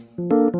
คุ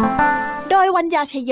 โดยวัญญาชยโย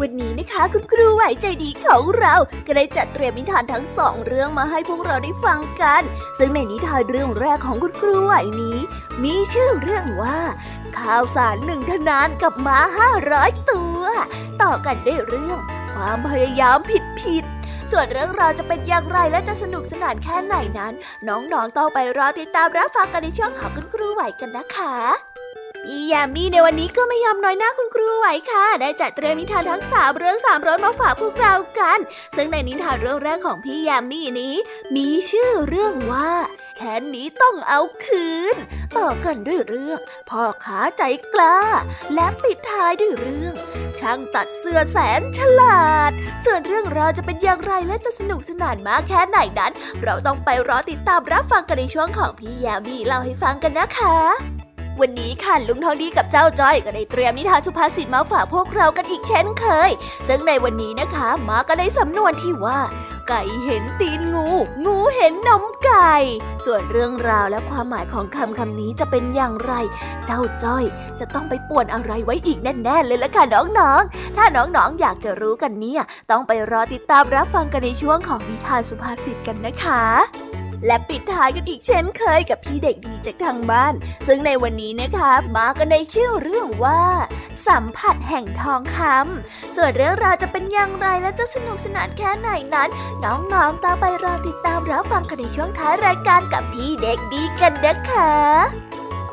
วันนี้นะคะคุณครูไหวใจดีของเราก็ได้จัดเตรียมนิทานทั้งสองเรื่องมาให้พวกเราได้ฟังกัน ซึ่งในนิทานเรื่องแรกของคุณครูไหวนี้ มีชื่อเรื่องว่า ข้าวสารหนึ่งทนานกับม้าห้าร้อยตัว ต่อกันได้เรื่อง ความพยายามผิดผิดส่วนเรื่องราวจะเป็นอย่างไรและจะสนุกสนานแค่ไหนนั้น น้องๆต้องไปรอติดตามรับฟังกันในช่องของคุณครูไหวกันนะคะ พี่ยามีในวันนี้ก็ไม่ยอมน้อยหน้าคุณครูไหวค่ะ ได้จัดเตรียมนิทานทั้งสามเรื่องสามรสมาฝากพวกเรากัน ซึ่งในนิทานเรื่องแรกของพี่ยามีนี้ มีชื่อเรื่องว่าแค้นนี้ต้องเอาคืน ต่อกันด้วยเรื่อง พ่อขาใจกล้า และปิดท้ายด้วยเรื่อง ช่างตัดเสื้อแสนฉลาด ส่วนเรื่องราวจะเป็นอย่างไรและจะสนุกสนานมากแค่ไหนนั้น เราต้องไปรอติดตามรับฟังกันในช่วงของพี่ยามีเล่าให้ฟังกันนะคะ วันนี้ค่ะลุงทองดีกับเจ้าจ้อยก็ได้เตรียมนิทานสุภาษิตมาฝากพวกเรากันอีกเช่นเคย ซึ่งในวันนี้นะคะมาก็ได้สำนวนที่ว่า ไก่เห็นตีนงู งูเห็นนมไก่ ส่วนเรื่องราวและความหมายของคำคำนี้จะเป็นอย่างไร เจ้าจ้อยจะต้องไปป่วนอะไรไว้อีกแน่ๆเลยละค่ะน้องๆ ถ้าน้องๆออยากจะรู้กันเนี่ย ต้องไปรอติดตามรับฟังกันในช่วงของนิทานสุภาษิตกันนะคะ และปิดท้ายกันอีกเช่นเคยกับพี่เด็กดีจากทางบ้าน ซึ่งในวันนี้นะคะมากันในชื่อเรื่องว่า สัมผัสแห่งทองคำส่วนเรื่องราวจะเป็นอย่างไรและจะสนุกสนานแค่ไหนนั้น น้องๆตามไปรอติดตามรับฟังกันในช่วงท้ายรายการกับพี่เด็กดีกันนะคะ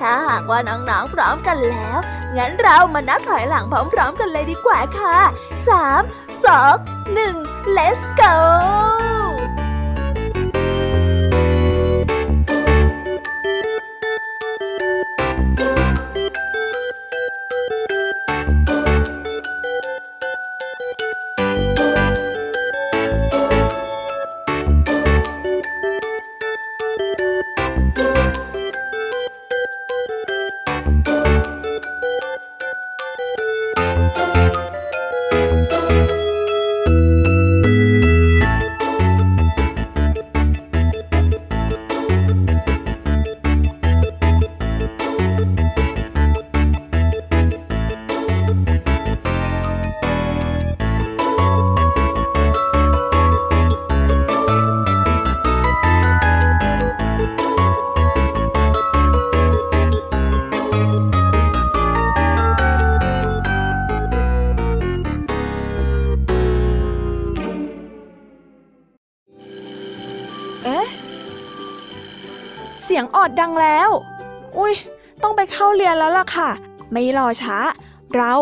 ถ้าหากว่าน้องๆพร้อมกันแล้ว งั้นเรามานับถอยหลังพร้อม ๆ กันเลยดีกว่าค่ะ3 2 1 let's go อดดัง แล้ว อุ้ยต้องไปเข้าเรียนแล้วล่ะค่ะ ไม่รอช้า เรา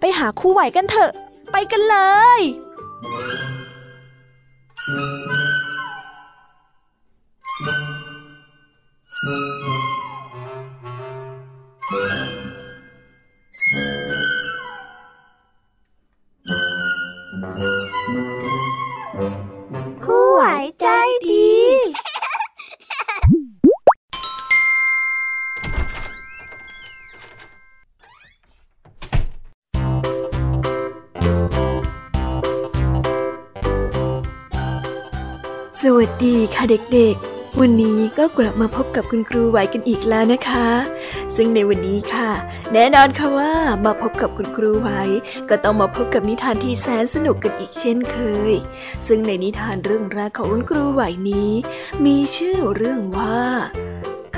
ไปหาคู่ไหวกันเถอะ ไปกันเลย ค่ะเด็กๆ วันนี้ก็กลับมาพบกับคุณครูไหวกันอีกแล้วนะคะ ซึ่งในวันนี้ค่ะ แน่นอนค่ะว่ามาพบกับคุณครูไหวก็ต้องมาพบกับนิทานที่แสนสนุกกันอีกเช่นเคย ซึ่งในนิทานเรื่องแรกของคุณครูไหวนี้ มีชื่อเรื่องว่า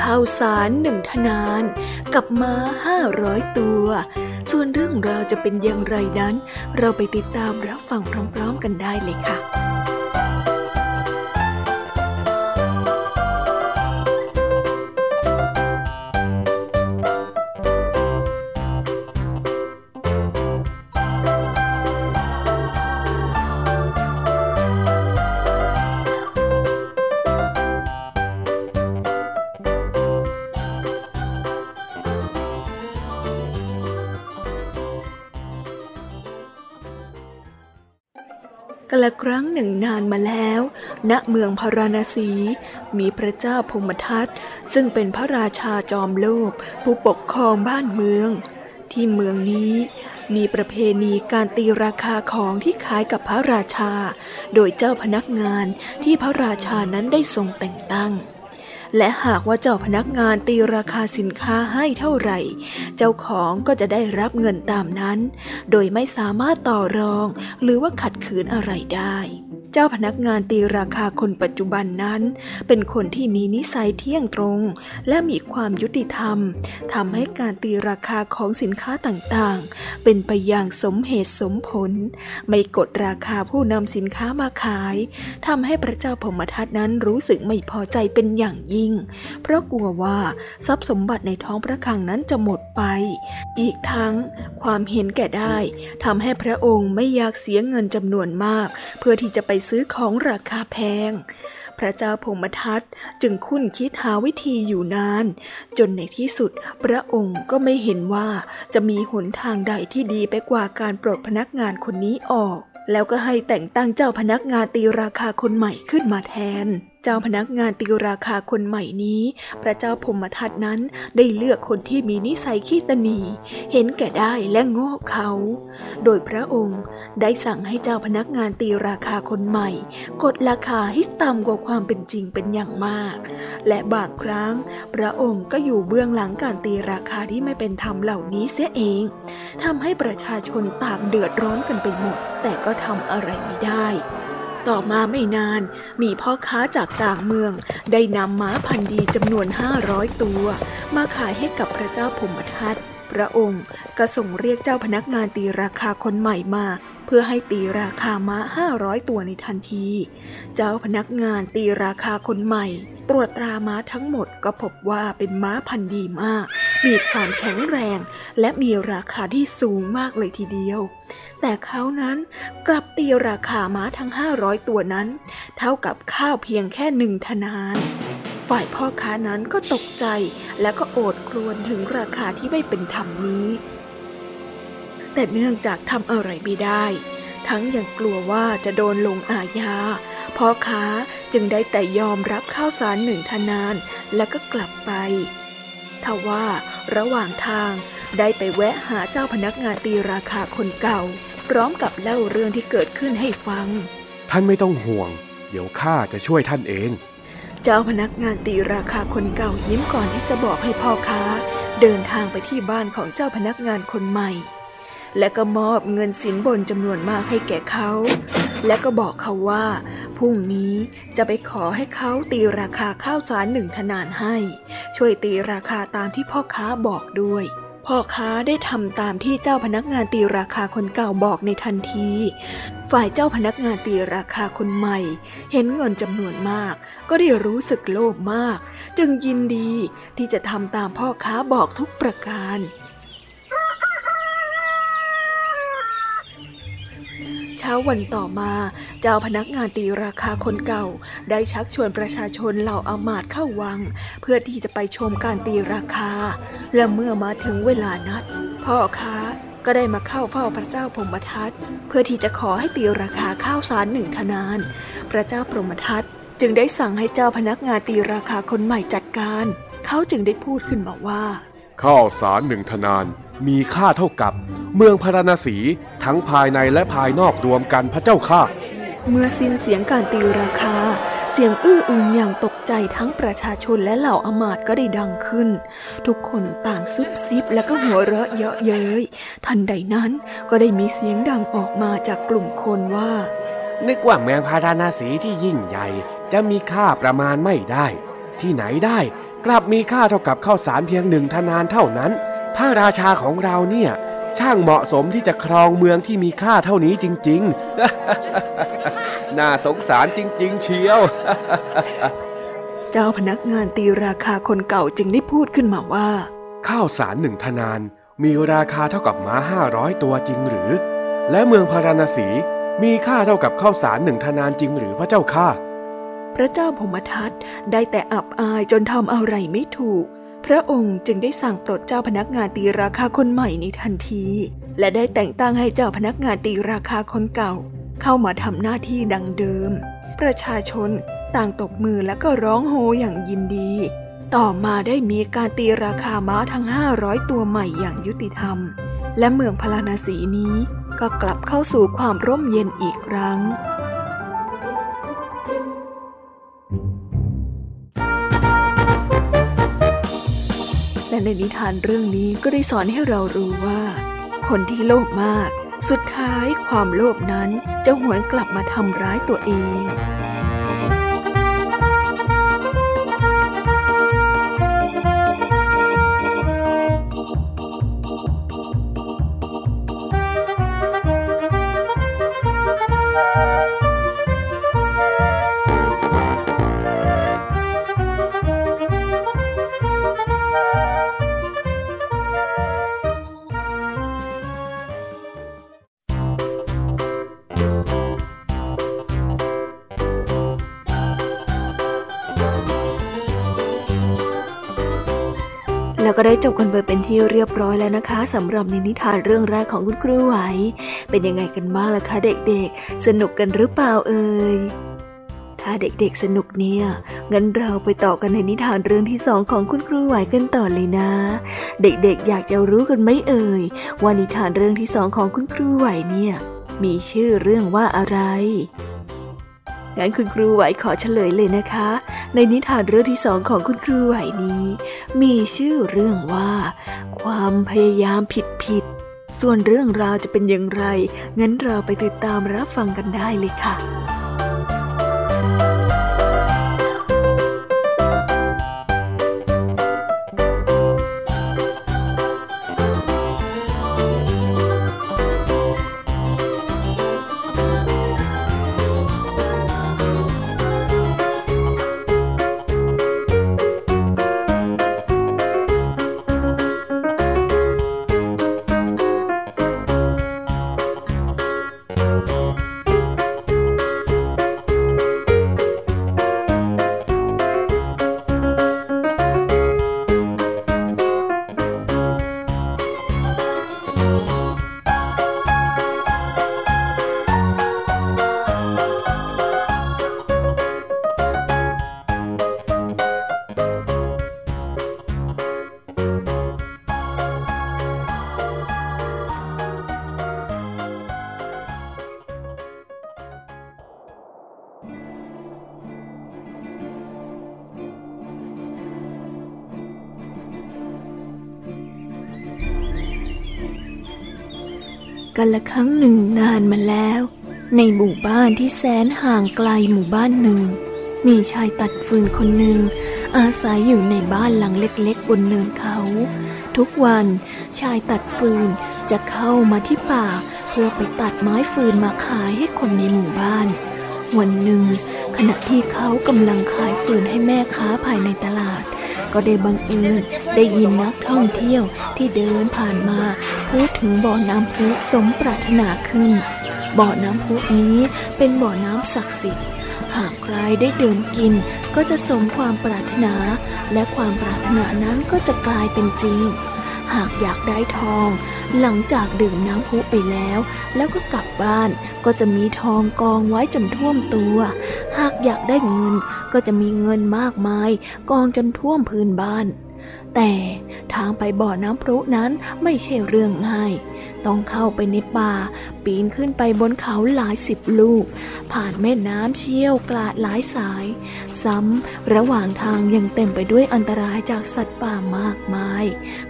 ข้าวสารหนึ่งทนาน กับม้าห้าร้อยตัว ส่วนเรื่องราวจะเป็นอย่างไรนั้น เราไปติดตามรับฟังพร้อม ๆ กันได้เลยค่ะ ครั้งหนึ่งนานมาแล้ว ณ เมืองพาราณสี มีพระเจ้าพมทัตซึ่งเป็นพระราชาจอมโลก ผู้ปกครองบ้านเมือง ที่เมืองนี้มีประเพณีการตีราคาของที่ขายกับพระราชา โดยเจ้าพนักงานที่พระราชานั้นได้ทรงแต่งตั้ง และหากว่าเจ้าพนักงานตีราคาสินค้าให้เท่าไหร่ เจ้าของก็จะได้รับเงินตามนั้น โดยไม่สามารถต่อรอง หรือว่าขัดขืนอะไรได้ เจ้าพนักงานตีราคาคนปัจจุบันนั้น เป็นคนที่มีนิสัยเที่ยงตรง และมีความยุติธรรมทำให้การตีราคาของสินค้าต่างๆ เป็นไปอย่างสมเหตุสมผล ไม่กดราคาผู้นำสินค้ามาขายทำให้พระเจ้าพมทัตนั้นรู้สึกไม่พอใจเป็นอย่างยิ่ง เพราะกลัวว่าทรัพย์สมบัติในท้องพระคลังนั้นจะหมดไป อีกทั้งความเห็นแก่ได้ทำให้พระองค์ไม่อยากเสียเงินจำนวนมาก เพื่อที่จะไปซื้อของราคาแพง พระเจ้าพมทัตจึงคุ้นคิดหาวิธีอยู่นาน จนในที่สุดพระองค์ก็ไม่เห็นว่าจะมีหนทางใดที่ดีไปกว่าการปลดพนักงานคนนี้ออก แล้วก็ให้แต่งตั้งเจ้าพนักงานตีราคาคนใหม่ขึ้นมาแทน เจ้าพนักงานติวราคาคนใหม่นี้ พระเจ้าพมทัตนั้นได้เลือกคนที่มีนิสัยขี้ตนี เห็นแก่ได้และโง่เขา โดยพระองค์ได้สั่งให้เจ้าพนักงานตีราคาคนใหม่ กดราคาให้ต่ำกว่าความเป็นจริงเป็นอย่างมาก และบางครั้ง พระองค์ก็อยู่เบื้องหลังการตีราคาที่ไม่เป็นธรรมเหล่านี้เสียเองทำให้ประชาชนต่างเดือดร้อนกันไปหมด แต่ก็ทำอะไรไม่ได้ ต่อมาไม่นาน มีพ่อค้าจากต่างเมือง ได้นำม้าพันธุ์ดีจำนวนห้าร้อยตัว มาขายให้กับพระเจ้าพมทัตพระองค์ ก็ส่งเรียกเจ้าพนักงานตีราคาคนใหม่มา เพื่อให้ตีราคาม้าห้าร้อยตัวในทันที เจ้าพนักงานตีราคาคนใหม่ ตรวจตราม้าทั้งหมดก็พบว่าเป็นม้าพันธุ์ดีมาก มีความแข็งแรง และมีราคาที่สูงมากเลยทีเดียว แต่เขานั้นกลับตีราคาม้าทั้งห้าร้อยตัวนั้น เท่ากับข้าวเพียงแค่หนึ่งทนานฝ่ายพ่อค้านั้นก็ตกใจและก็โอดครวญถึงราคาที่ไม่เป็นธรรมนี้ แต่เนื่องจากทำอะไรไม่ได้ ทั้งยังกลัวว่าจะโดนลงอาญาพ่อค้าจึงได้แต่ยอมรับข้าวสารหนึ่งทนานแล้วก็กลับไปทว่าระหว่างทางได้ไปแวะหาเจ้าพนักงานตีราคาคนเก่า พร้อมกับเล่าเรื่องที่เกิดขึ้นให้ฟัง ท่านไม่ต้องห่วง เดี๋ยวข้าจะช่วยท่านเอง เจ้าพนักงานตีราคาคนเก่ายิ้มก่อนที่จะบอกให้พ่อค้า เดินทางไปที่บ้านของเจ้าพนักงานคนใหม่ และก็มอบเงินสินบนจำนวนมากให้แก่เขา และก็บอกเขาว่าพรุ่งนี้จะไปขอให้เขาตีราคาข้าวสารหนึ่งทนานให้ ช่วยตีราคาตามที่พ่อค้าบอกด้วยพ่อค้าได้ทำตามที่เจ้าพนักงานตีราคาคนเก่าบอกในทันที ฝ่ายเจ้าพนักงานตีราคาคนใหม่ เห็นเงินจำนวนมาก ก็ได้รู้สึกโลภมาก จึงยินดีที่จะทำตามพ่อค้าบอกทุกประการ ช้าวันต่อมา เจ้าพนักงานตีราคาคนเก่า ได้ชักชวนประชาชนเหล่าอามาตเข้าวัง เพื่อที่จะไปชมการตีราคา และเมื่อมาถึงเวลานัด พ่อค้าก็ได้มาเข้าเฝ้าพระเจ้าพรหมทัตเพื่อที่จะขอให้ตีราคาข้าวสารหนึ่งทนาน พระเจ้าพรหมทัตจึงได้สั่งให้เจ้าพนักงานตีราคาคนใหม่จัดการ เขาจึงได้พูดขึ้นมาว่า ข้าวสารหนึ่งทนานมีค่าเท่ากับ เมืองพาราณสีทั้งภายในและภายนอกรวมกันพระเจ้าค่ะ เมื่อสิ้นเสียงการตีราคา เสียงอื้ออึงอย่างตกใจทั้งประชาชนและเหล่าอมาตก็ได้ดังขึ้น ทุกคนต่างซุบซิบและก็หัวเราะเยาะเย้ยทันใดนั้นก็ได้มีเสียงดังออกมาจากกลุ่มคนว่า นึกว่าเมืองพาราณสีที่ยิ่งใหญ่ จะมีค่าประมาณไม่ได้ ที่ไหนได้ กลับมีค่าเท่ากับข้าวสารเพียงหนึ่งทนานเท่านั้น พระราชาของเราเนี่ย ช่างเหมาะสมที่จะครองเมืองที่มีค่าเท่านี้จริง ๆ น่าสงสารจริง ๆ เชียว เจ้าพนักงานตีราคาคนเก่าจึงได้พูดขึ้นมาว่า ข้าวสารหนึ่งทนานมีราคาเท่ากับม้าห้าร้อยตัวจริงหรือ และเมืองพาราณสีมีค่าเท่ากับข้าวสารหนึ่งทนานจริงหรือพระเจ้าข้า พระเจ้าพมทัตได้แต่อับอายจนทำอะไรไม่ถูก พระองค์จึงได้สั่งปลดเจ้าพนักงานตีราคาคนใหม่ในทันที และได้แต่งตั้งให้เจ้าพนักงานตีราคาคนเก่า เข้ามาทำหน้าที่ดังเดิม ประชาชนต่างตบมือและก็ร้องโฮอย่างยินดี ต่อมาได้มีการตีราคาม้าทั้งห้าร้อยตัวใหม่อย่างยุติธรรม และเมืองพาราณสีนี้ก็กลับเข้าสู่ความร่มเย็นอีกครั้ง ในนิทานเรื่องนี้ก็ได้สอนให้เรารู้ว่า คนที่โลภมาก สุดท้ายความโลภนั้นจะหวนกลับมาทำร้ายตัวเอง จบกันไปเป็นที่เรียบร้อยแล้วนะคะสำหรับในนิทานเรื่องแรกของคุณครูไหว เป็นยังไงกันบ้างล่ะคะเด็กๆ สนุกกันหรือเปล่าเอ่ยถ้าเด็กๆสนุกเนี่ย งั้นเราไปต่อกันในนิทานเรื่องที่สองของคุณครูไหวกันต่อเลยนะ เด็กๆ อยากจะรู้กันไหมเอ่ยว่านิทานเรื่องที่สองของคุณครูไหวเนี่ย มีชื่อเรื่องว่าอะไร งั้นคุณครูไหวขอเฉลยเลยนะคะ ในนิทานเรื่องที่สองของคุณครูไหวนี้ มีชื่อเรื่องว่า ความพยายามผิดผิด ส่วนเรื่องราวจะเป็นอย่างไร งั้นเราไปติดตามรับฟังกันได้เลยค่ะ ละครั้งหนึ่งนานมาแล้ว ในหมู่บ้านที่แสนห่างไกลหมู่บ้านหนึ่ง มีชายตัดฟืนคนหนึ่ง อาศัยอยู่ในบ้านหลังเล็กๆ บนเนินเขา ทุกวันชายตัดฟืนจะเข้ามาที่ป่า เพื่อไปตัดไม้ฟืนมาขายให้คนในหมู่บ้าน วันหนึ่ง ขณะที่เขากำลังขายฟืนให้แม่ค้าภายในตลาด ก็ได้บังเอิญได้ยินนักท่องเที่ยวที่เดินผ่านมาพูดถึงบ่อน้ำพุสมปรารถนาขึ้น บ่อน้ำพุนี้เป็นบ่อน้ำศักดิ์สิทธิ์หากใครได้ดื่มกินก็จะสมความปรารถนา และความปรารถนานั้นก็จะกลายเป็นจริง หากอยากได้ทอง หลังจากดื่มน้ำพุไปแล้ว แล้วก็กลับบ้านก็จะมีทองกองไว้จนท่วมตัว หากอยากได้เงินก็จะมีเงินมากมาย กองจนท่วมพื้นบ้าน แต่ทางไปบ่อน้ำพรุนั้นไม่ใช่เรื่องง่าย ต้องเข้าไปในป่า ปีนขึ้นไปบนเขาหลายสิบลูก ผ่านแม่น้ำเชี่ยวกลาดหลายสาย ซ้ำระหว่างทางยังเต็มไปด้วยอันตรายจากสัตว์ป่ามากมาย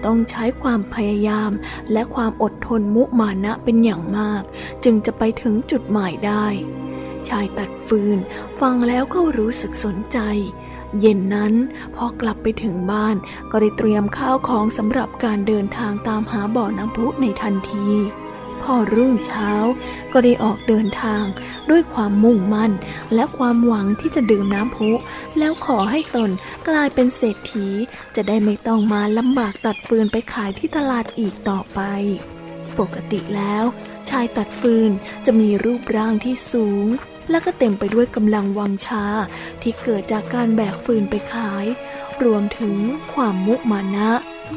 ต้องใช้ความพยายามและความอดทนมุมานะเป็นอย่างมาก จึงจะไปถึงจุดหมายได้ ชายตัดฟืน ฟังแล้วก็รู้สึกสนใจ เย็นนั้นพอกลับไปถึงบ้านก็ได้เตรียมข้าวของสำหรับการเดินทางตามหาบ่อน้ำพุในทันทีพอรุ่งเช้าก็ได้ออกเดินทางด้วยความมุ่งมั่น และความหวังที่จะดื่มน้ำพุ แล้วขอให้ตนกลายเป็นเศรษฐี จะได้ไม่ต้องมาลำบากตัดฟืนไปขายที่ตลาดอีกต่อไป ปกติแล้ว ชายตัดฟืนจะมีรูปร่างที่สูง และก็เต็มไปด้วยกำลังวังชาที่เกิดจากการแบกฟืนไปขาย รวมถึงความมุมานะ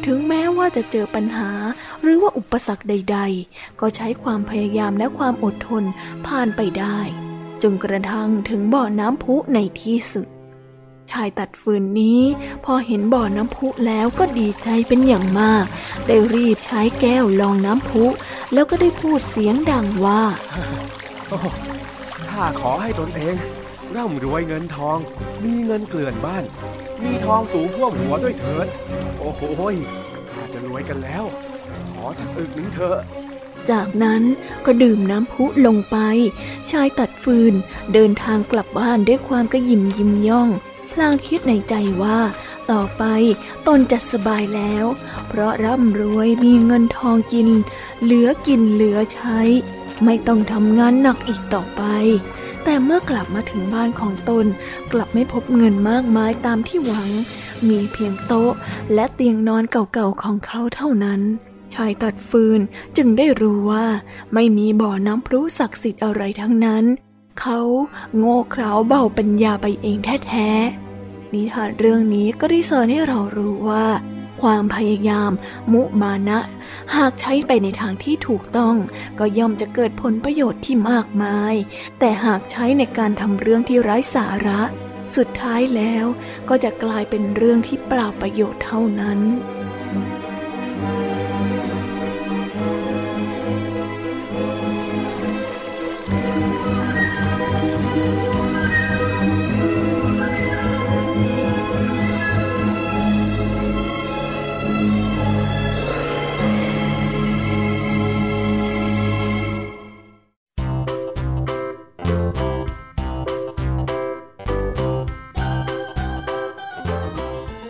ถึงแม้ว่าจะเจอปัญหาหรือว่าอุปสรรคใด ๆ ก็ใช้ความพยายามและความอดทนผ่านไปได้ จนกระทั่งถึงบ่อน้ำพุในที่สุด ชายตัดฟืนนี้ พอเห็นบ่อน้ำพุแล้วก็ดีใจเป็นอย่างมาก ได้รีบใช้แก้วลองน้ำพุ แล้วก็ได้พูดเสียงดังว่า ข้าขอให้ตนเอง ร่ำรวยเงินทอง มีเงินเกลื่อนบ้าน มีทองสูงท่วมหัวด้วยเถิด โอ้โหข้าจะรวยกันแล้ว ขอสักอึกหนึ่งเถอะจากนั้นก็ดื่มน้ำพุลงไป ชายตัดฟืนเดินทางกลับบ้านด้วยความกระยิมยิ้มย่อง พลางคิดในใจว่า ต่อไปตนจะสบายแล้ว เพราะร่ำรวยมีเงินทองกิน เหลือกินเหลือใช้ ไม่ต้องทำงานหนักอีกต่อไป แต่เมื่อกลับมาถึงบ้านของตน กลับไม่พบเงินมากมายตามที่หวัง มีเพียงโต๊ะและเตียงนอนเก่าๆของเขาเท่านั้น ชายตัดฟืนจึงได้รู้ว่า ไม่มีบ่อน้ำพรุศักดิ์สิทธิ์อะไรทั้งนั้น เขาโง่เขลาเบาปัญญาไปเองแท้ๆนิทานเรื่องนี้ก็ได้สอนให้เรารู้ว่า ความพยายาม มุมานะ หากใช้ไปในทางที่ถูกต้อง ก็ย่อมจะเกิดผลประโยชน์ที่มากมาย แต่หากใช้ในการทำเรื่องที่ไร้สาระ สุดท้ายแล้วก็จะกลายเป็นเรื่องที่เปล่าประโยชน์เท่านั้น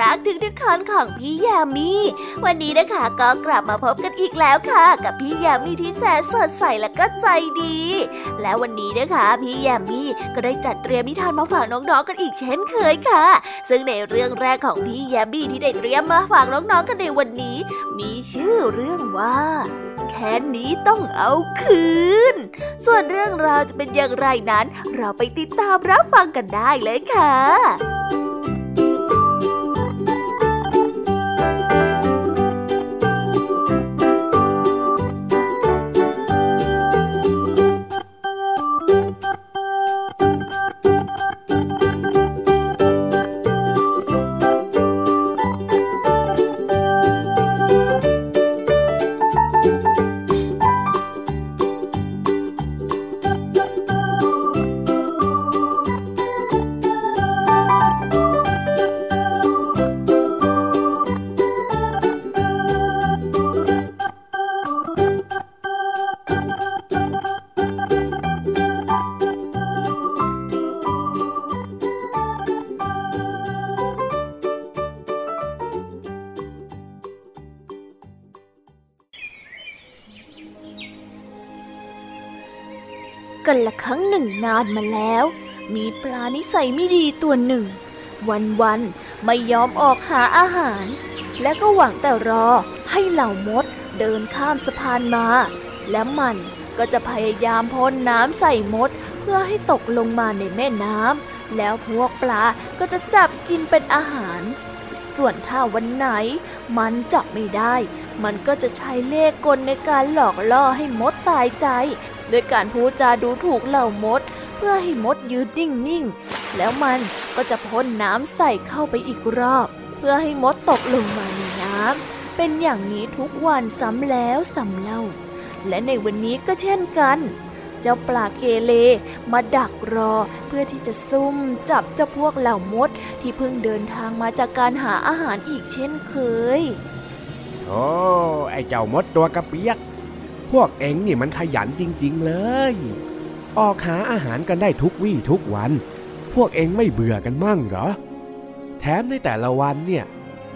รักทุกๆคนของพี่ยามีวันนี้นะคะก็กลับมาพบกันอีกแล้วค่ะ กับพี่ยามีที่แสนสดใสและก็ใจดี และวันนี้นะคะ พี่ยามีก็ได้จัดเตรียมนิทานมาฝากน้องๆกันอีกเช่นเคยค่ะ ซึ่งในเรื่องแรกของพี่ยามีที่ได้เตรียมมาฝากน้องๆกันในวันนี้ มีชื่อเรื่องว่าแค่นี้ต้องเอาคืน ส่วนเรื่องราวจะเป็นอย่างไรนั้น เราไปติดตามรับฟังกันได้เลยค่ะ มาแล้ว มีปลานิสัยไม่ดีตัวหนึ่ง วันๆไม่ยอมออกหาอาหาร และก็หวังแต่รอให้เหล่ามดเดินข้ามสะพานมา และมันก็จะพยายามพ่นน้ำใส่มด เพื่อให้ตกลงมาในแม่น้ำแล้วพวกปลาก็จะจับกินเป็นอาหาร ส่วนถ้าวันไหน มันจับไม่ได้ มันก็จะใช้เล่ห์กลในการหลอกล่อให้มดตายใจ โดยการพูดจาดูถูกเหล่ามด เพื่อให้มดยืนนิ่งๆ แล้วมันก็จะพ่นน้ำใส่เข้าไปอีกรอบ เพื่อให้มดตกลงมาในน้ำ เป็นอย่างนี้ทุกวันซ้ำแล้วซ้ำเล่า และในวันนี้ก็เช่นกัน เจ้าปลาเกเลมาดักรอเพื่อที่จะซุ่มจับเจ้าพวกเหล่ามดที่เพิ่งเดินทางมาจากการหาอาหารอีกเช่นเคย โอ้ไอเจ้ามดตัวกระเปียก พวกเอ็งนี่มันขยันจริง ๆ เลย ออกหาอาหารกันได้ทุกวี่ทุกวัน พวกเองไม่เบื่อกันมั่งเหรอ แถมในแต่ละวันเนี่ย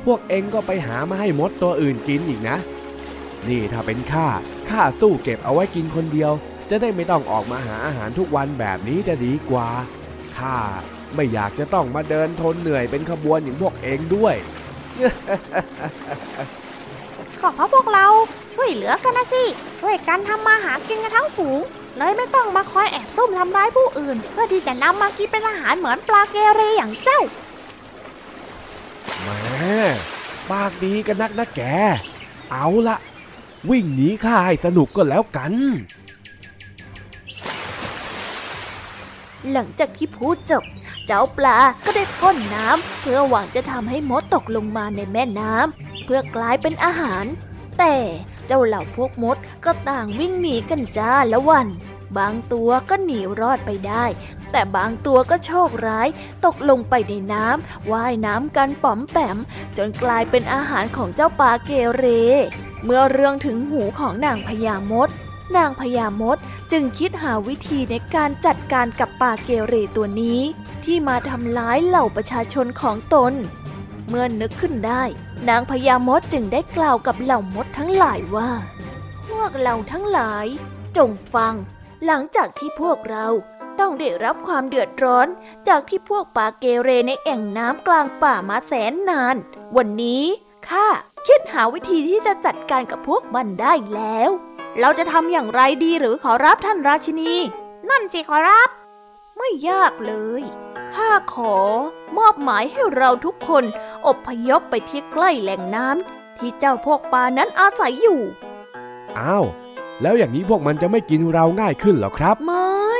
พวกเองก็ไปหามาให้มดตัวอื่นกินอีกนะ นี่ถ้าเป็นข้า ข้าสู้เก็บเอาไว้กินคนเดียว จะได้ไม่ต้องออกมาหาอาหารทุกวันแบบนี้จะดีกว่า ข้าไม่อยากจะต้องมาเดินทนเหนื่อยเป็นขบวนอย่างพวกเองด้วยก็เพราะพวกเราช่วยเหลือกันนะสิ ช่วยกันทำมาหากินกันทั้งฝูง เลยไม่ต้องมาคอยแอบซุ่มทำร้ายผู้อื่น เพื่อที่จะนำมากินเป็นอาหารเหมือนปลาเกเรอย่างเจ้าแหมปากดีกันนักนะแก เอาละวิ่งหนีข้าให้สนุกก็แล้วกัน หลังจากที่พูดจบ เจ้าปลาก็ได้พ่นน้ำเพื่อหวังจะทำให้มดตกลงมาในแม่น้ำเพื่อกลายเป็นอาหาร แต่ เจ้าเหล่าพวกมดก็ต่างวิ่งหนีกันจ้าละวัน บางตัวก็หนีรอดไปได้ แต่บางตัวก็โชคร้าย ตกลงไปในน้ำว่ายน้ำกันป๋อมแปม จนกลายเป็นอาหารของเจ้าปลาเกเร เมื่อเรื่องถึงหูของนางพญามดนางพญามดจึงคิดหาวิธีในการจัดการกับปลาเกเรตัวนี้ ที่มาทำร้ายเหล่าประชาชนของตน เมื่อนึกขึ้นได้ นางพญามดจึงได้กล่าวกับเหล่ามดทั้งหลายว่า พวกเราทั้งหลาย จงฟัง หลังจากที่พวกเราต้องได้รับความเดือดร้อน จากที่พวกปลาเกเรในแอ่งน้ำกลางป่ามาแสนนาน วันนี้ข้าคิดหาวิธีที่จะจัดการกับพวกมันได้แล้ว เราจะทำอย่างไรดีหรือขอรับท่านราชินี นั่นสิขอรับ ไม่ยากเลย ข้าขอมอบหมายให้เราทุกคนอบพยพไปที่ใกล้แหล่งน้ำที่เจ้าพวกปลานั้นอาศัยอยู่ อ้าว แล้วอย่างนี้พวกมันจะไม่กินเราง่ายขึ้นเหรอครับ ไม่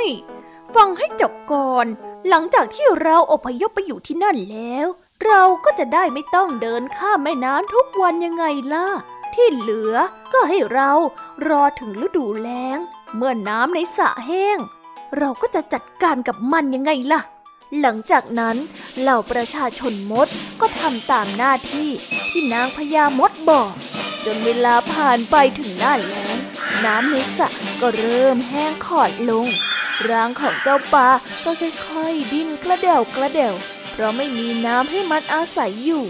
ฟังให้จบก่อน หลังจากที่เราอพยพไปอยู่ที่นั่นแล้ว เราก็จะได้ไม่ต้องเดินข้ามแม่น้ำทุกวันยังไงล่ะ ที่เหลือก็ให้เรารอถึงฤดูแล้ง เมื่อน้ำในสระแห้ง เราก็จะจัดการกับมันยังไงล่ะ หลังจากนั้นเหล่าประชาชนมดก็ทำตามหน้าที่ที่นางพญามดบอก จนเวลาผ่านไปถึงหน้าแล้งน้ำในสระก็เริ่มแห้งขอดลง ร่างของเจ้าปลาก็ค่อยๆดิ้นกระเดวกระเดวเพราะไม่มีน้ำให้มันอาศัยอยู่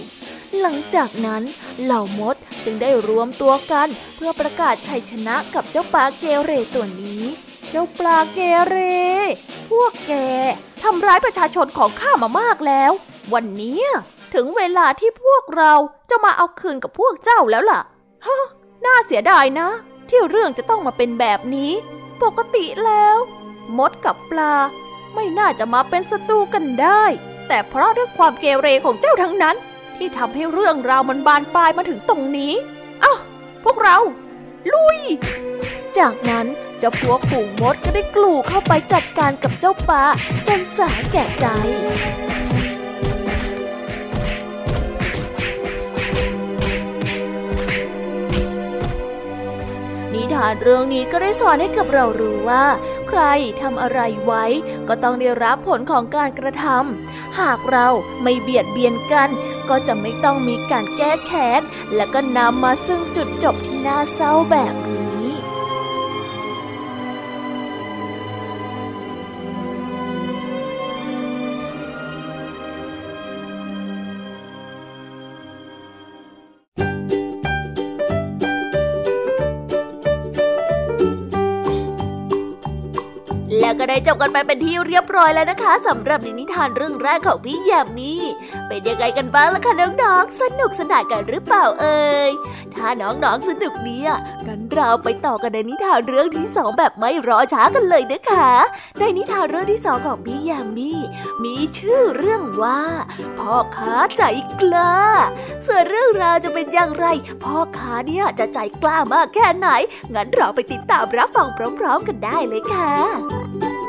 หลังจากนั้นเหล่ามดจึงได้รวมตัวกันเพื่อประกาศชัยชนะกับเจ้าปลาเกเรตัวนี้ เจ้าปลาเกเร พวกแกทำร้ายประชาชนของข้ามามากแล้ว วันนี้ถึงเวลาที่พวกเราจะมาเอาคืนกับพวกเจ้าแล้วล่ะ ฮะ น่าเสียดายนะ ที่เรื่องจะต้องมาเป็นแบบนี้ ปกติแล้ว มดกับปลา ไม่น่าจะมาเป็นศัตรูกันได้ แต่เพราะด้วยความเกเรของเจ้าทั้งนั้น ที่ทำให้เรื่องราวมันบานปลายมาถึงตรงนี้อ้าวพวกเรา ลุย จากนั้น เจ้าพวกฝูงมดก็ได้กลูเข้าไปจัดการกับเจ้าปลาจนสาแก่ใจนิทานเรื่องนี้ก็ได้สอนให้กับเรารู้ว่า ใครทำอะไรไว้ ก็ต้องได้รับผลของการกระทำหากเราไม่เบียดเบียนกัน ก็จะไม่ต้องมีการแก้แค้น และก็นำมาซึ่งจุดจบที่น่าเศร้าแบบนี้ ได้จบกันไปเป็นที่เรียบร้อยแล้วนะคะสำหรับนิทานเรื่องแรกของพี่ยามีเป็นยังไงกันบ้างล่ะคะน้องๆสนุกสนานกันหรือเปล่าเอ่ยถ้าน้องๆสนุกเนี่ยกันเราไปต่อกันในนิทานเรื่องที่สองแบบไม่รอช้ากันเลยนะคะ ในนิทานเรื่องที่สองของพี่ยามีมีชื่อเรื่องว่า พ่อค้าใจกล้าส่วนเรื่องราวจะเป็นอย่างไร พ่อค้าเนี่ยจะใจกล้ามากแค่ไหนงั้นเราไปติดตามรับฟังพร้อม ๆ กันได้เลยค่ะ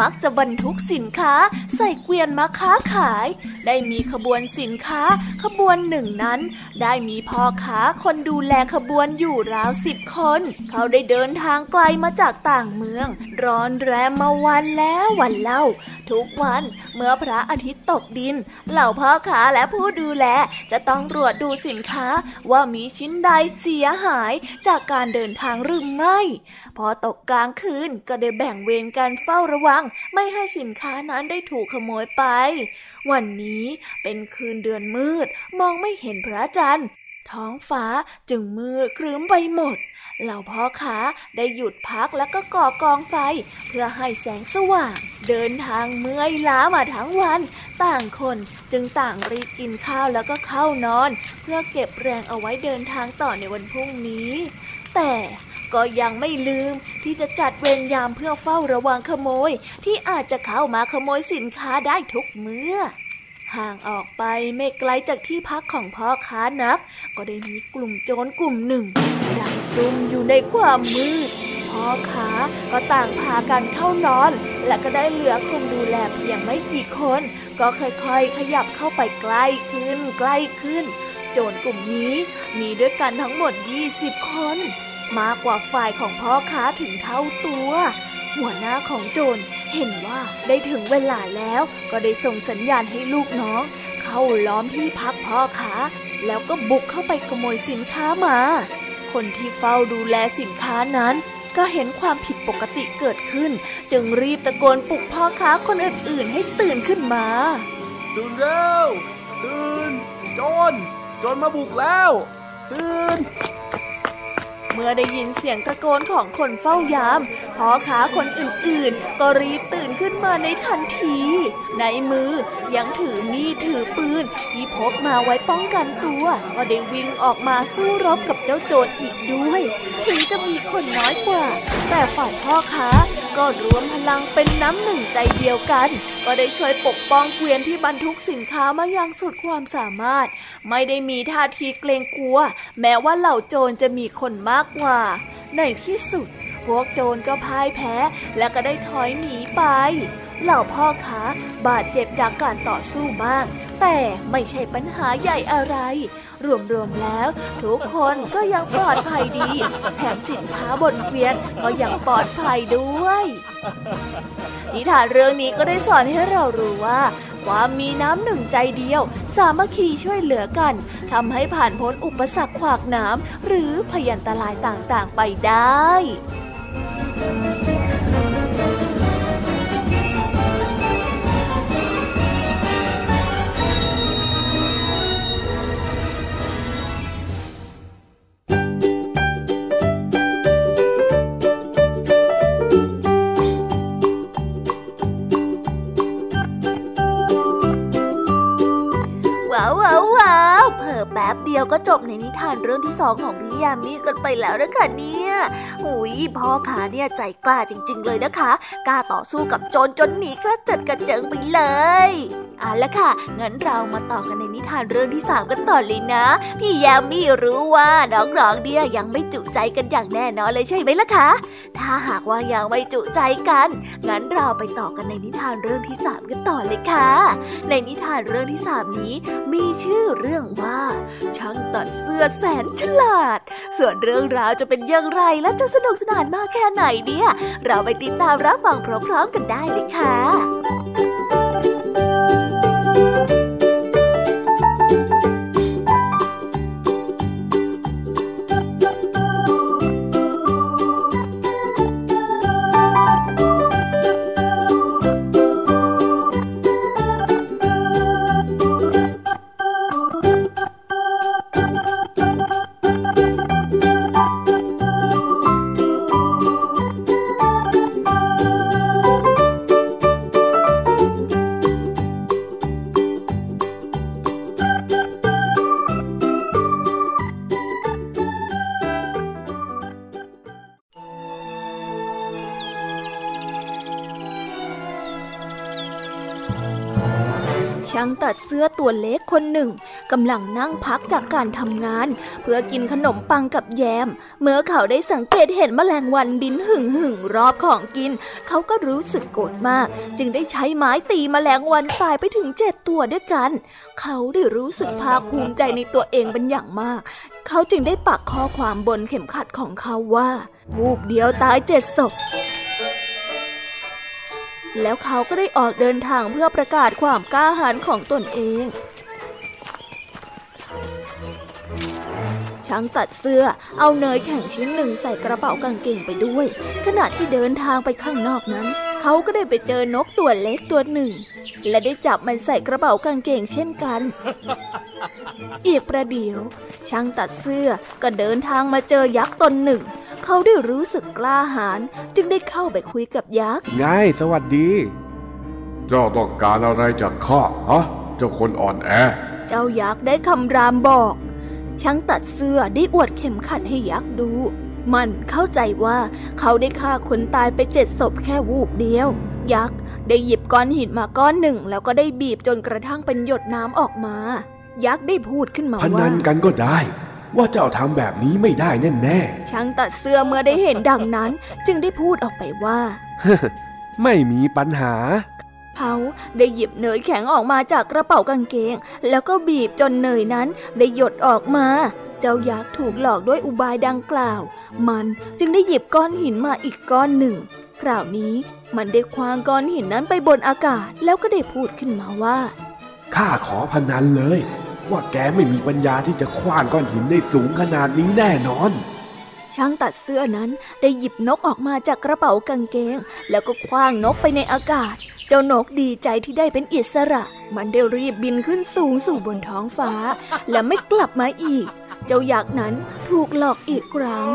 มักจะบรรทุกสินค้า ใส่เกวียนมาค้าขาย ได้มีขบวนสินค้าขบวนหนึ่งนั้น ได้มีพ่อค้าคนดูแลขบวนอยู่ราวสิบ เขาได้เดินทางไกลมาจากต่างเมือง ร้อนแรมมาวันแล้ววันเล่า ทุกวันเมื่อพระอาทิตย์ตกดิน เหล่าพ่อค้าและผู้ดูแลจะต้องตรวจดูสินค้าว่ามีชิ้นใดเสียหายจากการเดินทางหรือไม่ พอตกกลางคืนก็ได้แบ่งเวรการเฝ้าระวัง ไม่ให้สินค้านั้นได้ถูกขโมยไป วันนี้เป็นคืนเดือนมืด มองไม่เห็นพระจันทร์ท้องฟ้าจึงมืดครึ้มไปหมด เหล่าพ่อค้าได้หยุดพักแล้วก็ก่อกองไฟ เพื่อให้แสงสว่าง เดินทางเมื่อยล้ามาทั้งวัน ต่างคนจึงต่างรีบกินข้าวแล้วก็เข้านอน เพื่อเก็บแรงเอาไว้เดินทางต่อในวันพรุ่งนี้ แต่ก็ยังไม่ลืมที่จะจัดเวรยามเพื่อเฝ้าระวังขโมย ที่อาจจะเข้ามาขโมยสินค้าได้ทุกเมื่อห่างออกไปไม่ไกลจากที่พักของพ่อค้านัก ก็ได้มีกลุ่มโจรกลุ่มหนึ่งดักซุ่มอยู่ในความมืดพ่อค้าก็ต่างพากันเข้านอน และก็ได้เหลือคนดูแลเพียงไม่กี่คน ก็ค่อยๆ ขยับเข้าไปใกล้ขึ้น ใกล้ขึ้น โจรกลุ่มนี้มีด้วยกันทั้งหมด 20 คน มากกว่าฝ่ายของพ่อค้าถึงเท่าตัว หัวหน้าของโจรเห็นว่าได้ถึงเวลาแล้วก็ได้ส่งสัญญาณให้ลูกน้อง เข้าล้อมที่พักพ่อค้าแล้วก็บุกเข้าไปขโมยสินค้ามา คนที่เฝ้าดูแลสินค้านั้น ก็เห็นความผิดปกติเกิดขึ้น จึงรีบตะโกนปลุกพ่อค้าคนอื่นๆ ให้ตื่นขึ้นมา ตื่นเร็ว ตื่นโจนโจนมาบุกแล้ว ตื่น มื่อได้ยินเสียงตะโกนของคนเฝ้ายามพ่อค้าคนอื่นๆ ก็รีบตื่นขึ้นมาในทันที ในมือยังถือมีดถือปืนที่พกมาไว้ป้องกันตัว ก็ได้วิ่งออกมาสู้รบกับเจ้าโจรอีกด้วย ถึงจะมีคนน้อยกว่า แต่ฝ่ายพ่อค้าก็รวมพลังเป็นน้ำหนึ่งใจเดียวกัน ก็ได้ช่วยปกป้องเกวียนที่บรรทุกสินค้ามาอย่างสุดความสามารถ ไม่ได้มีท่าทีเกรงกลัว แม้ว่าเหล่าโจรจะมีคนมากกว่า ในที่สุด พวกโจรก็พ่ายแพ้และก็ได้ถอยหนีไป เหล่าพ่อค้าบาดเจ็บจากการต่อสู้มาก แต่ไม่ใช่ปัญหาใหญ่อะไร รวมๆแล้ว ทุกคนก็ยังปลอดภัยดี แถมสินค้าบนเกวียนก็ยังปลอดภัยด้วย นิทานเรื่องนี้ก็ได้สอนให้เรารู้ว่า ความมีน้ำหนึ่งใจเดียว สามัคคีช่วยเหลือกันทำให้ผ่านพ้นอุปสรรคขวากหน้ำหรือพยันตรายต่างๆไปได้ จบในนิทานเรื่องที่สองของพี่ยามีกันไปแล้วนะคะเนี่ยหุยพ่อขาเนี่ยใจกล้าจริง ๆ เลยนะคะ กล้าต่อสู้กับโจรจนหนีกระเจิดกระเจิงไปเลย เอาละค่ะ งั้นเรามาต่อกันในนิทานเรื่องที่สามกันต่อเลยนะ พี่ยามีรู้ว่าน้องๆเนี่ยยังไม่จุใจกันอย่างแน่นอนเลยใช่ไหมล่ะคะ ถ้าหากว่ายังไม่จุใจกัน งั้นเราไปต่อกันในนิทานเรื่องที่สามกันต่อเลยค่ะ ในนิทานเรื่องที่สามนี้ มีชื่อเรื่องว่า ช่างตัดเสื้อแสนฉลาด ส่วนเรื่องราวจะเป็นอย่างไรและจะสนุกสนานมากแค่ไหนเนี่ย เราไปติดตามรับฟังพร้อมๆกันได้เลยค่ะ คนหนึ่งกำลังนั่งพักจากการทำงาน เพื่อกินขนมปังกับแยม เมื่อเขาได้สังเกตเห็นแมลงวันบินหึ่งหึ่งรอบของกิน เขาก็รู้สึกโกรธมาก จึงได้ใช้ไม้ตีแมลงวันตายไปถึงเจ็ดตัวด้วยกัน เขาได้รู้สึกภาคภูมิใจในตัวเองเป็นอย่างมาก เขาจึงได้ปักข้อความบนเข็มขัดของเขาว่าวูบเดียวตายเจ็ดศพแล้วเขาก็ได้ออกเดินทางเพื่อประกาศความกล้าหาญของตนเอง ช้างตัดเสื้อ เอาเนยแข็งชิ้นหนึ่งใส่กระเป๋ากางเกงไปด้วย ขณะที่เดินทางไปข้างนอกนั้น เขาก็ได้ไปเจอนกตัวเล็กตัวหนึ่ง และได้จับมันใส่กระเป๋ากางเกงเช่นกัน อีกประเดี๋ยว ช่างตัดเสื้อก็เดินทางมาเจอยักษ์ตนหนึ่ง เขาได้รู้สึกกล้าหาญจึงได้เข้าไปคุยกับยักษ์ไงสวัสดี เจ้าต้องการอะไรจากข้าฮะเจ้าคนอ่อนแอ เจ้ายักษ์ได้คำรามบอก ช่างตัดเสื้อได้อวดเข็มขัดให้ยักษ์ดู มันเข้าใจว่าเขาได้ฆ่าคนตายไปเจ็ดศพแค่วูบเดียว ยักษ์ได้หยิบก้อนหินมาก้อนหนึ่ง แล้วก็ได้บีบจนกระทั่งเป็นหยดน้ำออกมา ยักษ์ได้พูดขึ้นมาพนัว่านกันก็ได้ว่าเจ้าทำแบบนี้ไม่ได้แน่แน่ช่างตัดเสื้อเมื่อได้เห็นดังนั้น จึงได้พูดออกไปว่าๆไม่มีปัญหา เขาได้หยิบเนยแข็งออกมาจากกระเป๋ากางเกง แล้วก็บีบจนเนยนั้นได้หยดออกมา เจ้ายักษ์ถูกหลอกด้วยอุบายดังกล่าว มันจึงได้หยิบก้อนหินมาอีกก้อนหนึ่ง คราวนี้มันได้คว้างก้อนหินนั้นไปบนอากาศแล้วก็ได้พูดขึ้นมาว่า ข้าขอพนันเลย ว่าแกไม่มีปัญญาที่จะคว้างก้อนหินได้สูงขนาดนี้แน่นอนช่างตัดเสื้อนั้นได้หยิบนกออกมาจากกระเป๋ากางเกง แล้วก็คว้างนกไปในอากาศ เจ้านกดีใจที่ได้เป็นอิสระ มันได้รีบบินขึ้นสูงสู่บนท้องฟ้า และไม่กลับมาอีก เจ้าอยักนั้นถูกหลอกอีกครั้ง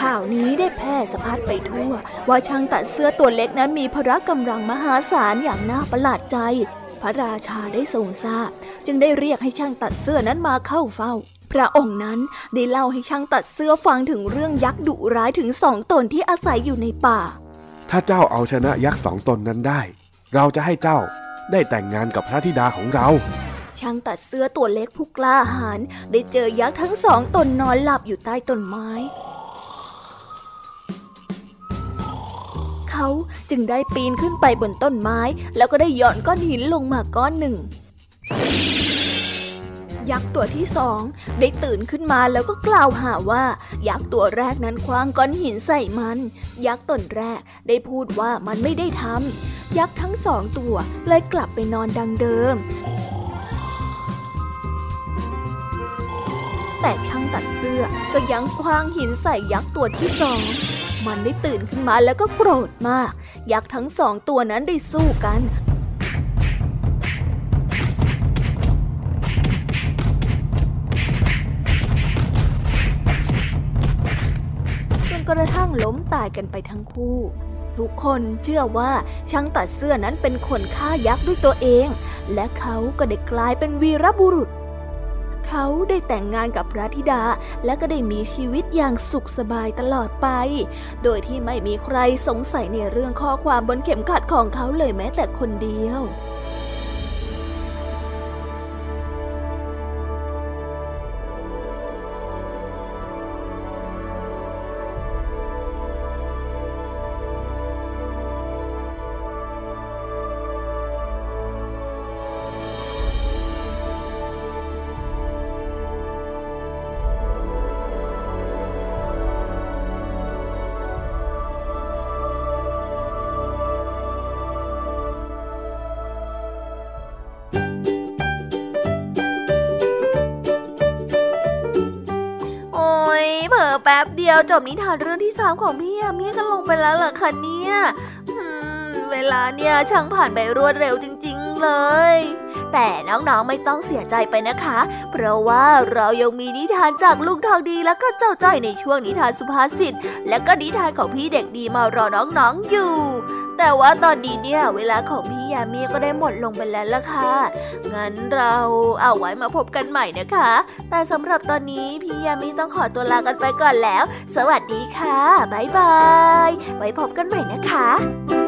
ข่าวนี้ได้แพร่สะพัดไปทั่ว ว่าช่างตัดเสื้อตัวเล็กนั้นมีพละกำลังมหาศาลอย่างน่าประหลาดใจ พระราชาได้ทรงทราบ จึงได้เรียกให้ช่างตัดเสื้อนั้นมาเข้าเฝ้า พระองค์นั้นได้เล่าให้ช่างตัดเสื้อฟังถึงเรื่องยักษ์ดุร้ายถึงสองตนที่อาศัยอยู่ในป่า ถ้าเจ้าเอาชนะยักษ์สองตนนั้นได้ เราจะให้เจ้าได้แต่งงานกับพระธิดาของเราช่างตัดเสื้อตัวเล็กผู้กล้าหาญได้เจอยักษ์ทั้งสองตนนอนหลับอยู่ใต้ต้นไม้ เขาจึงได้ปีนขึ้นไปบนต้นไม้ แล้วก็ได้หย่อนก้อนหินลงมาก้อนหนึ่ง ยักษ์ตัวที่สองได้ตื่นขึ้นมาแล้วก็กล่าวหาว่า ยักษ์ตัวแรกนั้นคว้างก้อนหินใส่มัน ยักษ์ตนแรกได้พูดว่ามันไม่ได้ทำยักษ์ทั้งสองตัวเลยกลับไปนอนดังเดิม แต่ช่างตัดเสื้อก็ยังคว้างหินใส่ยักษ์ตัวที่สองมันได้ตื่นขึ้นมาแล้วก็โกรธมาก ยักษ์ทั้งสองตัวนั้นได้สู้กัน กระทั่งล้มตายกันไปทั้งคู่ ทุกคนเชื่อว่าช่างตัดเสื้อนั้นเป็นคนฆ่ายักษ์ด้วยตัวเอง และเขาก็ได้กลายเป็นวีรบุรุษ เขาได้แต่งงานกับพระธิดาและก็ได้มีชีวิตอย่างสุขสบายตลอดไป โดยที่ไม่มีใครสงสัยในเรื่องข้อความบนเข็มขัดของเขาเลยแม้แต่คนเดียว จบนิทานเรื่องที่สามของพี่ยามีกันลงไปแล้วเหรอคะเนี่ยเวลาเนี่ยช่างผ่านไปรวดเร็วจริง ๆ เลย แต่น้องๆไม่ต้องเสียใจไปนะคะ เพราะว่าเรายังมีนิทานจากลุงทองดีแล้วก็เจ้าจ้อยในช่วงนิทานสุภาษิตและก็นิทานของพี่เด็กดีมารอน้องๆอยู่ แต่ว่าตอนนี้เนี่ยเวลาของพี่ยามีก็ได้หมดลงไปแล้วล่ะค่ะ งั้นเราเอาไว้มาพบกันใหม่นะคะ แต่สำหรับตอนนี้พี่ยามีต้องขอตัวลากันไปก่อนแล้ว สวัสดีค่ะบ๊ายบาย ไว้พบกันใหม่นะคะ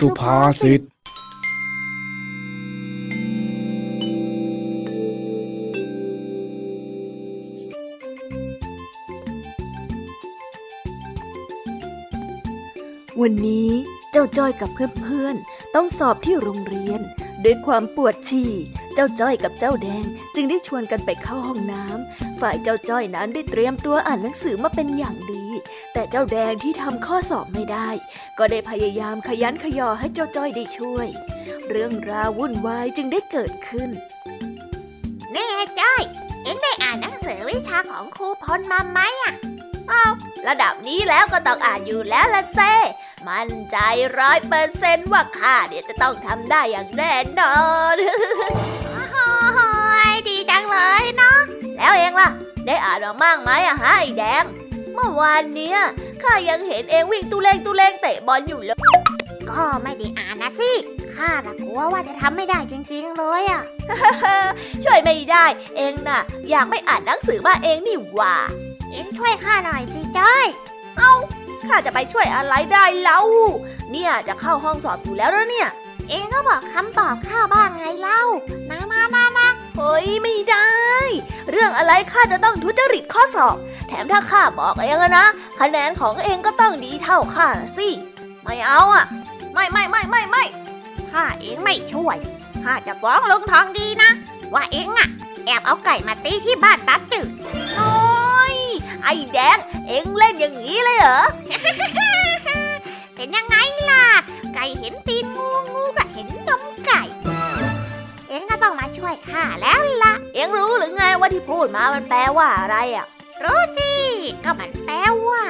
สุภาษิตวันนี้เจ้าจ้อยกับเพื่อนๆต้องสอบที่โรงเรียน ด้วยความปวดฉี่ เจ้าจ้อยกับเจ้าแดงจึงได้ชวนกันไปเข้าห้องน้ำฝ่ายเจ้าจ้อยนั้นได้เตรียมตัวอ่านหนังสือมาเป็นอย่างดี แต่เจ้าแดงที่ทำข้อสอบไม่ได้ ก็ได้พยายามขยันขยอให้เจ้าจ้อยได้ช่วย เรื่องราววุ่นวายจึงได้เกิดขึ้นนี่ไอ้จ้อยเอ็งได้อ่านหนังสือวิชาของครูพลมาไหมอะระดับนี้แล้วก็ต้องอ่านอยู่แล้วละเซมั่นใจร้อยเปอร์เซนต์ว่าข้าเนี่ยจะต้องทำได้อย่างแน่นอนโอ้ยดีจังเลยเนาะแล้วเองล่ะ ได้อ่านมามากไหมอะฮะไอ้แดง เมื่อวานเนี้ยข้ายังเห็นเองวิ่งตุเลงตุเลงเตะบอลอยู่เลย ก็ไม่ได้อ่านนะสิข้าน่ะกลัวว่าจะทำไม่ได้จริงๆเลยอะ ช่วยไม่ได้ เองน่ะ อยากไม่อ่านหนังสือมาเองนี่หว่า เอ็งช่วยข้าหน่อยสิจ้อยข้าจะไปช่วยอะไรได้เล่าเนี่ยจะเข้าห้องสอบอยู่แล้วนะเนี่ย เอ็งก็บอกคำตอบข้าบ้างไงเล่านะนะนะนะ เฮ้ยไม่ได้ เรื่องอะไรข้าจะต้องทุจริตข้อสอบ แถมถ้าข้าบอกเองอะนะคะแนนของเองก็ต้องดีเท่าข้าน่ะสิไม่เอาอะไม่ไม่ไม่ไม่ไม่ถ้าเอ็งไม่ช่วยข้าจะฟ้องลุงทองดีนะ ว่าเอ็งอะ แอบเอาไก่มาตีที่บ้านตาจืดน้อยไอ้แดงเองเล่นอย่างนี้เลยเหรอเป็นยังไงล่ะ ไก่เห็นตีนงูงูก็เห็นนมไก่เอ็ งก็ต้องมาช่วยข้าแล้วล่ะ เองรู้หรือไงว่าที่พูดมามันแปลว่าอะไรอะรู้สิ ก็มันแปลว่า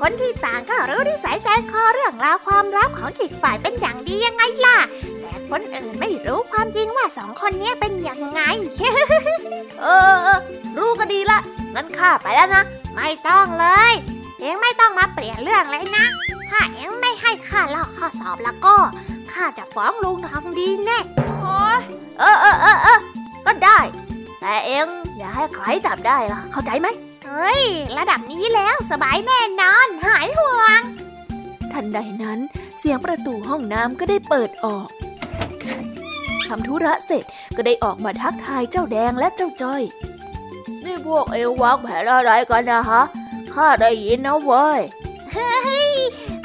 คนที่ต่างก็รู้นิสัยใจคอเรื่องราวความลับของอีกฝ่ายเป็นอย่างดียังไงล่ะ แต่คนอื่นไม่รู้ความจริงว่าสองคนเนี้ยเป็นยังไงเออเออ รู้ก็ดีละ งั้นข้าไปแล้วนะ ไม่ต้องเลย เอ็งไม่ต้องมาเปลี่ยนเรื่องเลยนะ ถ้าเอ็งไม่ให้ข้าลอกข้อสอบแล้วก็ ข้าจะฟ้องลุงทองดีแน่โอ๊ยเออเออเออเออก็ได้ แต่เองอย่าให้ใครจับได้ล่ะ เข้าใจไหมเฮ้ย ระดับนี้แล้วสบายแน่นอน หายห่วง ทันใดนั้น เสียงประตูห้องน้ำก็ได้เปิดออกทำธุระเสร็จก็ได้ออกมาทักทายเจ้าแดงและเจ้าจ้อย นี่พวกเอววางแผนอะไรกันนะฮะ ข้าได้ยินนะเว้ย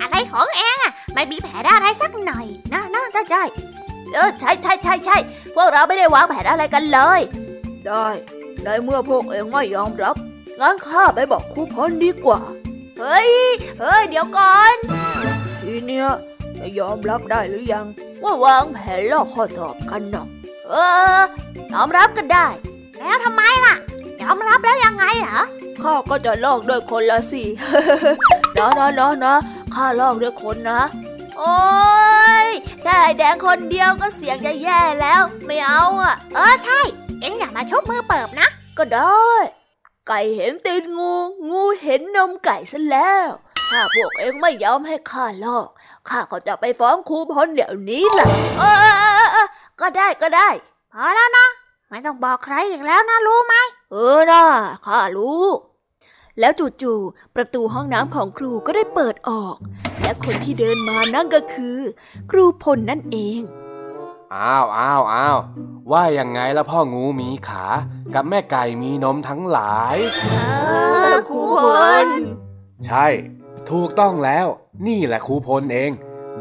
อะไรของเอ็งอะไม่มีแผลอะไรสักหน่อยนะนะเจ้าจ้อยเออใช่ใช่ใช่ใช่พวกเราไม่ได้วางแผนอะไรกันเลย ได้ในเมื่อพวกเองไม่ยอมรับงั้นข้าไปบอกครูพลดีกว่า เฮ้ยเฮ้ยเดี๋ยวก่อน ทีเนี้ยจะยอมรับได้หรือยัง ว่าวางแผนลอกข้อสอบกันนะเออยอมรับกันได้ แล้วทำไมล่ะ ยอมรับแล้วยังไงเหรอข้าก็จะลอกด้วยคนละสี่นะนะนะนะ ข้าลอกด้วยคนนะ โอ้ยแค่ไอ้แดงคนเดียวก็เสียงจะแย่แล้ว ไม่เอาอะ เออใช่ เอ็งอย่ามาชุบมือเปิบนะ ก็ได้ ไก่เห็นตีนงู งูเห็นนมไก่ซะแล้ว ถ้าพวกเองไม่ยอมให้ข้าลอก ข้าก็จะไปฟ้องครูพลเดี๋ยวนี้แหละเออเออเออเออก็ได้ก็ได้ พอแล้วนะไม่ต้องบอกใครอีกแล้วนะรู้ไหม เออนะข้ารู้ แล้วจู่ๆประตูห้องน้ำของครูก็ได้เปิดออก และคนที่เดินมานั่นก็คือ ครูพลนั่นเองอ้าวอ้าวอ้าวว่ายังไงละพ่องูมีขา กับแม่ไก่มีนมทั้งหลายเออครูพล ใช่ ถูกต้องแล้ว นี่แหละครูพลเอง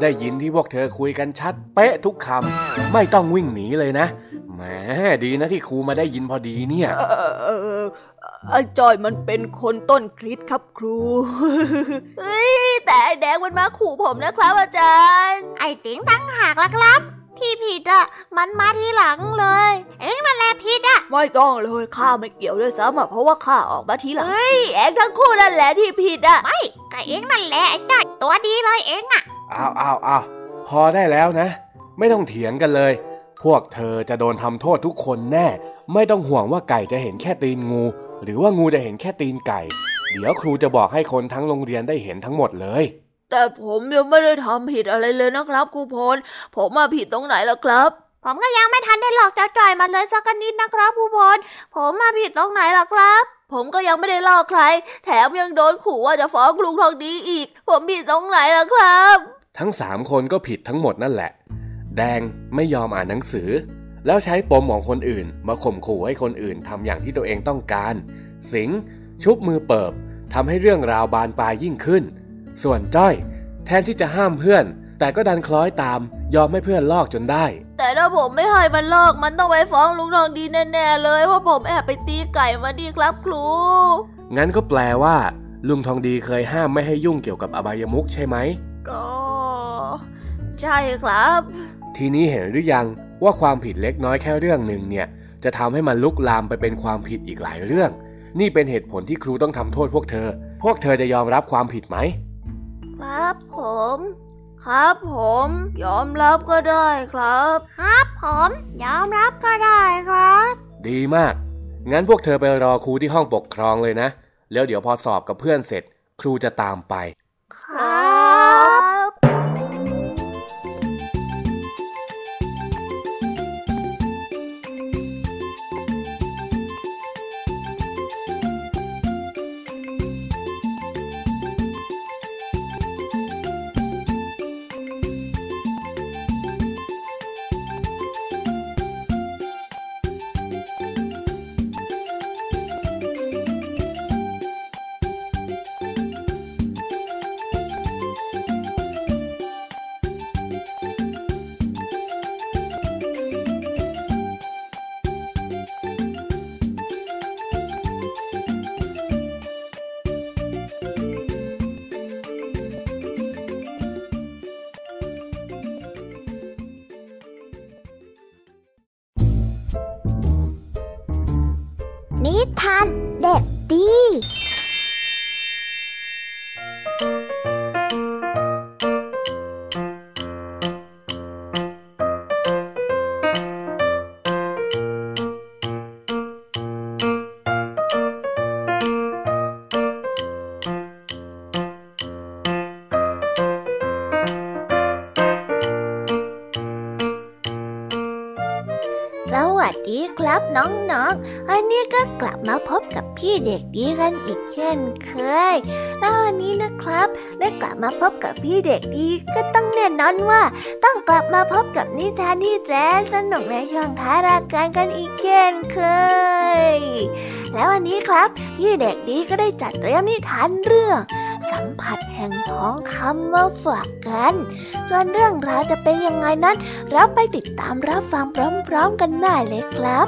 ได้ยินที่พวกเธอคุยกันชัด เป๊ะทุกคำไม่ต้องวิ่งหนีเลยนะแหมดีนะที่ครูมาได้ยินพอดีเนี่ย เออเออไอ้จอยมันเป็นคนต้นคลิปครับครู เฮ้ย แต่ไอ้แดงมันมาขู่ผมนะครับอาจารย์ ไอ้สิงตั้งหากละครับ ที่ผิดอะ มันมาทีหลังเลย เอ็งนั่นแหละผิดอะ ไม่ต้องเลยข้าไม่เกี่ยวด้วยซ้ำอะเพราะว่าข้าออกมาทีหลัง เฮ้ยแองทั้งคู่นั่นแหละที่ผิดอะ ไม่ก็เอ็งนั่นแหละไอ้จ้อยตัวดีเลยเอ็งอะอ้าวอ้าวอ้าวพอได้แล้วนะ ไม่ต้องเถียงกันเลย พวกเธอจะโดนทำโทษทุกคนแน่ ไม่ต้องห่วงว่าไก่จะเห็นแค่ตีนงู หรือว่างูจะเห็นแค่ตีนไก่ เดี๋ยวครูจะบอกให้คนทั้งโรงเรียนได้เห็นทั้งหมดเลย แต่ผมยังไม่ได้ทำผิดอะไรเลยนะครับครูพล ผมมาผิดตรงไหนล่ะครับ ผมก็ยังไม่ทันได้หลอกเจ้าจ่อยมาเลยสักนิดนะครับผู้พล ผมมาผิดตรงไหนล่ะครับ ผมก็ยังไม่ได้ลอกใคร แถมยังโดนขู่ว่าจะฟ้องลุงทองดีอีก ผมผิดตรงไหนล่ะครับ ทั้งสามคนก็ผิดทั้งหมดนั่นแหละ แดงไม่ยอมอ่านหนังสือ แล้วใช้ปมของคนอื่น มาข่มขู่ให้คนอื่นทำอย่างที่ตัวเองต้องการ สิงห์ชุบมือเปิบทำให้เรื่องราวบานปลายยิ่งขึ้น ส่วนจ้อย แทนที่จะห้ามเพื่อน แต่ก็ดันคล้อยตาม ยอมให้เพื่อนลอกจนได้ แต่ถ้าผมไม่ให้มันลอกมันต้องไปฟ้องลุงทองดีแน่ๆเลยว่าผมแอบไปตีไก่มาดีครับครู งั้นก็แปลว่า ลุงทองดีเคยห้ามไม่ให้ยุ่งเกี่ยวกับอบายมุกใช่ไหมก็ ใช่ครับ ทีนี้เห็นหรือยัง ว่าความผิดเล็กน้อยแค่เรื่องหนึ่งเนี่ยจะทำให้มันลุกลามไปเป็นความผิดอีกหลายเรื่อง นี่เป็นเหตุผลที่ครูต้องทำโทษพวกเธอ พวกเธอจะยอมรับความผิดไหม ครับผม ครับผม ยอมรับก็ได้ครับ ครับผม ยอมรับก็ได้ครับ ดีมาก งั้นพวกเธอไปรอครูที่ห้องปกครองเลยนะ แล้วเดี๋ยวพอสอบกับเพื่อนเสร็จ ครูจะตามไป ครับ เด็กดีกันอีกเช่นเคย แล้ววันนี้นะครับ ได้กลับมาพบกับพี่เด็กดีก็ต้องแน่นอนว่า ต้องกลับมาพบกับนิทานที่แสนสนุกในช่วงท้ายรายการกันอีกเช่นเคย แล้ววันนี้ครับ พี่เด็กดีก็ได้จัดเตรียมนิทานเรื่อง สัมผัสแห่งท้องคำมาฝากกัน ส่วนเรื่องราวจะเป็นยังไงนั้นเราไปติดตามรับฟังพร้อม ๆ กันได้เลยครับ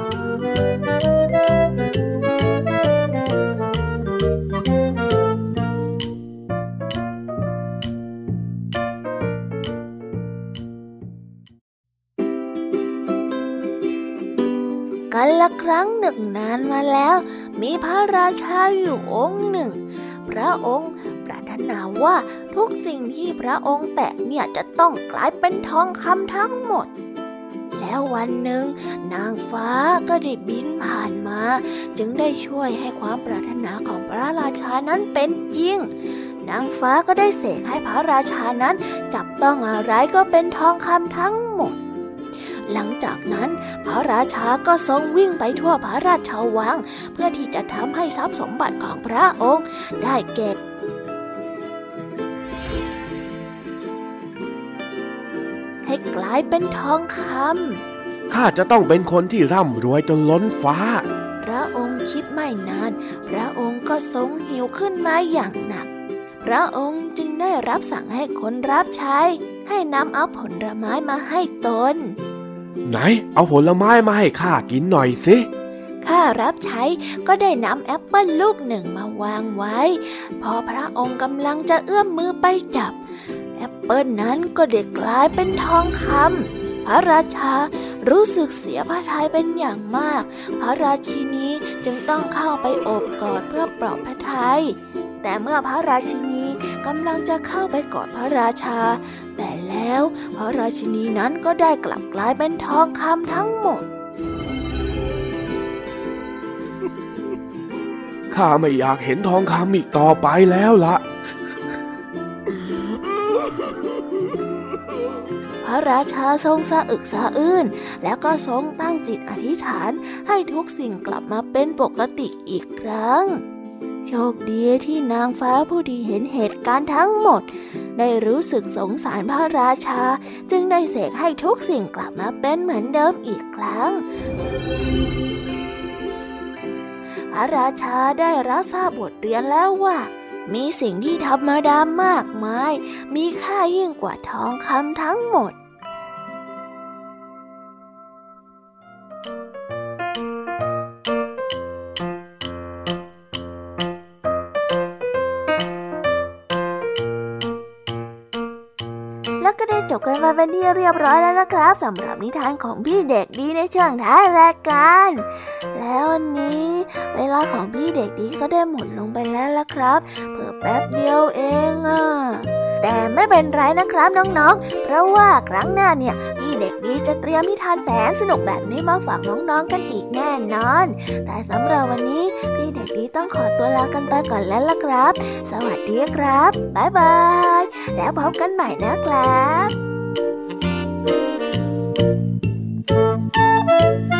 รั้งหนึ่งนานมาแล้ว มีพระราชาอยู่องค์หนึ่ง พระองค์ปรารถนาว่าทุกสิ่งที่พระองค์แตะเนี่ยจะต้องกลายเป็นทองคำทั้งหมด แล้ววันหนึ่ง นางฟ้าก็ได้บินผ่านมา จึงได้ช่วยให้ความปรารถนาของพระราชานั้นเป็นจริงนางฟ้าก็ได้เสกให้พระราชานั้น จับต้องอะไรก็เป็นทองคำทั้งหมด หลังจากนั้นพระราชาก็ทรงวิ่งไปทั่วพระราชวัง เพื่อที่จะทำให้ทรัพย์สมบัติของพระองค์ ได้เก็บให้กลายเป็นทองคำข้าจะต้องเป็นคนที่ร่ำรวยจนล้นฟ้า พระองค์คิดไม่นาน พระองค์ก็ทรงหิวขึ้นมาอย่างหนัก พระองค์จึงได้รับสั่งให้คนรับใช้ให้นำเอาผลไม้มาให้ตน ไหน เอาผลไม้มาให้ข้ากินหน่อยสิข้ารับใช้ก็ได้นำแอปเปิลลูกหนึ่งมาวางไว้ พอพระองค์กำลังจะเอื้อมมือไปจับ แอปเปิลนั้นก็เด็กกลายเป็นทองคำพระราชารู้สึกเสียพระทัยเป็นอย่างมาก พระราชินีจึงต้องเข้าไปโอบกอดเพื่อปลอบพระทัยแต่เมื่อพระราชินีกำลังจะเข้าไปกอดพระราชา แต่แล้วพระราชินีนั้นก็ได้กลับกลายเป็นทองคำทั้งหมด ข้าไม่อยากเห็นทองคำอีกต่อไปแล้วละพระราชาทรงสะอึกสะอื้นแล้วก็ทรงตั้งจิตอธิษฐานให้ทุกสิ่งกลับมาเป็นปกติอีกครั้ง โชคดีที่นางฟ้าผู้ที่เห็นเหตุการณ์ทั้งหมด ได้รู้สึกสงสารพระราชา จึงได้เสกให้ทุกสิ่งกลับมาเป็นเหมือนเดิมอีกครั้ง พระราชาได้รับทราบบทเรียนแล้วว่า มีสิ่งที่ธรรมดามากมาย มีค่ายิ่งกว่าทองคำทั้งหมด ที่เรียบร้อยแล้วนะครับสำหรับนิทานของพี่เด็กดีในช่วงท้ายรายการ แล้ววันนี้เวลาของพี่เด็กดีก็ได้หมดลงไปแล้วละครับเพิ่แป๊บเดียวเองอะแต่ไม่เป็นไรนะครับน้องๆ เพราะว่าครั้งหน้าเนี่ยพี่เด็กดีจะเตรียมนิทานแสนสนุกแบบนี้มาฝากน้องๆกันอีกแน่นอน แต่สำหรับวันนี้พี่เด็กดีต้องขอตัวลากันไปก่อนแล้วล่ะครับ สวัสดีครับ บ๊ายบาย แล้วพบกันใหม่นะครับ ส